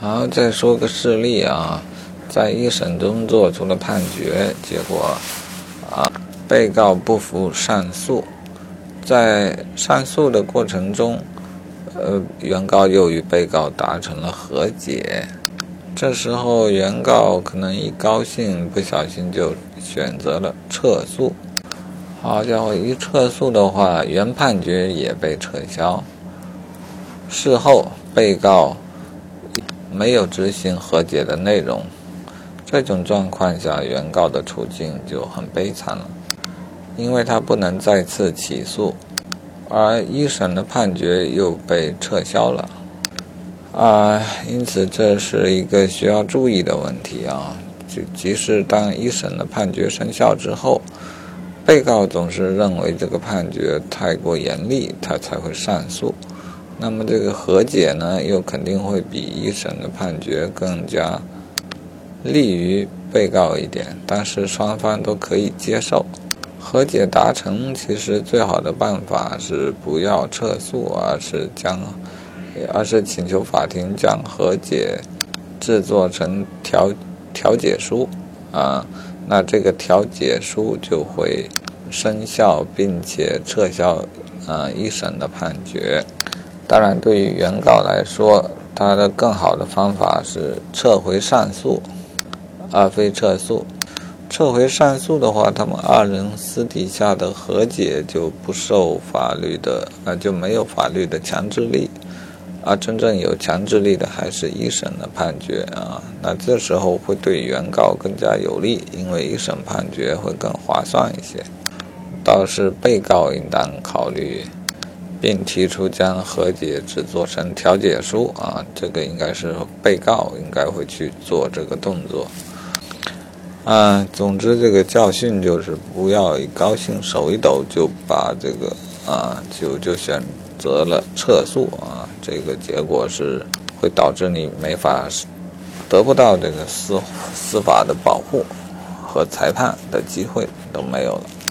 好，再说个事例啊，在一审中做出了判决，结果啊，被告不服上诉，在上诉的过程中，呃，原告又与被告达成了和解，这时候原告可能一高兴，不小心就选择了撤诉，好家伙，一撤诉的话，原判决也被撤销，事后被告。没有执行和解的内容，这种状况下，原告的处境就很悲惨了，因为他不能再次起诉，而一审的判决又被撤销了，啊，因此这是一个需要注意的问题啊。即即使当一审的判决生效之后，被告总是认为这个判决太过严厉，他才会上诉。那么这个和解呢，又肯定会比一审的判决更加利于被告一点，但是双方都可以接受。和解达成，其实最好的办法是不要撤诉，而是将，而是请求法庭将和解制作成调调解书啊，那这个调解书就会生效，并且撤销啊一审的判决。当然，对于原告来说，他的更好的方法是撤回上诉，而非撤诉。撤回上诉的话，他们二人私底下的和解就不受法律的，那就没有法律的强制力。而真正有强制力的，还是一审的判决啊。那这时候会对原告更加有利，因为一审判决会更划算一些。倒是被告应当考虑。并提出将和解制作成调解书啊，这个应该是被告应该会去做这个动作。啊，总之这个教训就是不要一高兴手一抖就把这个啊就就选择了撤诉啊，这个结果是会导致你没法得不到这个司司法的保护和裁判的机会都没有了。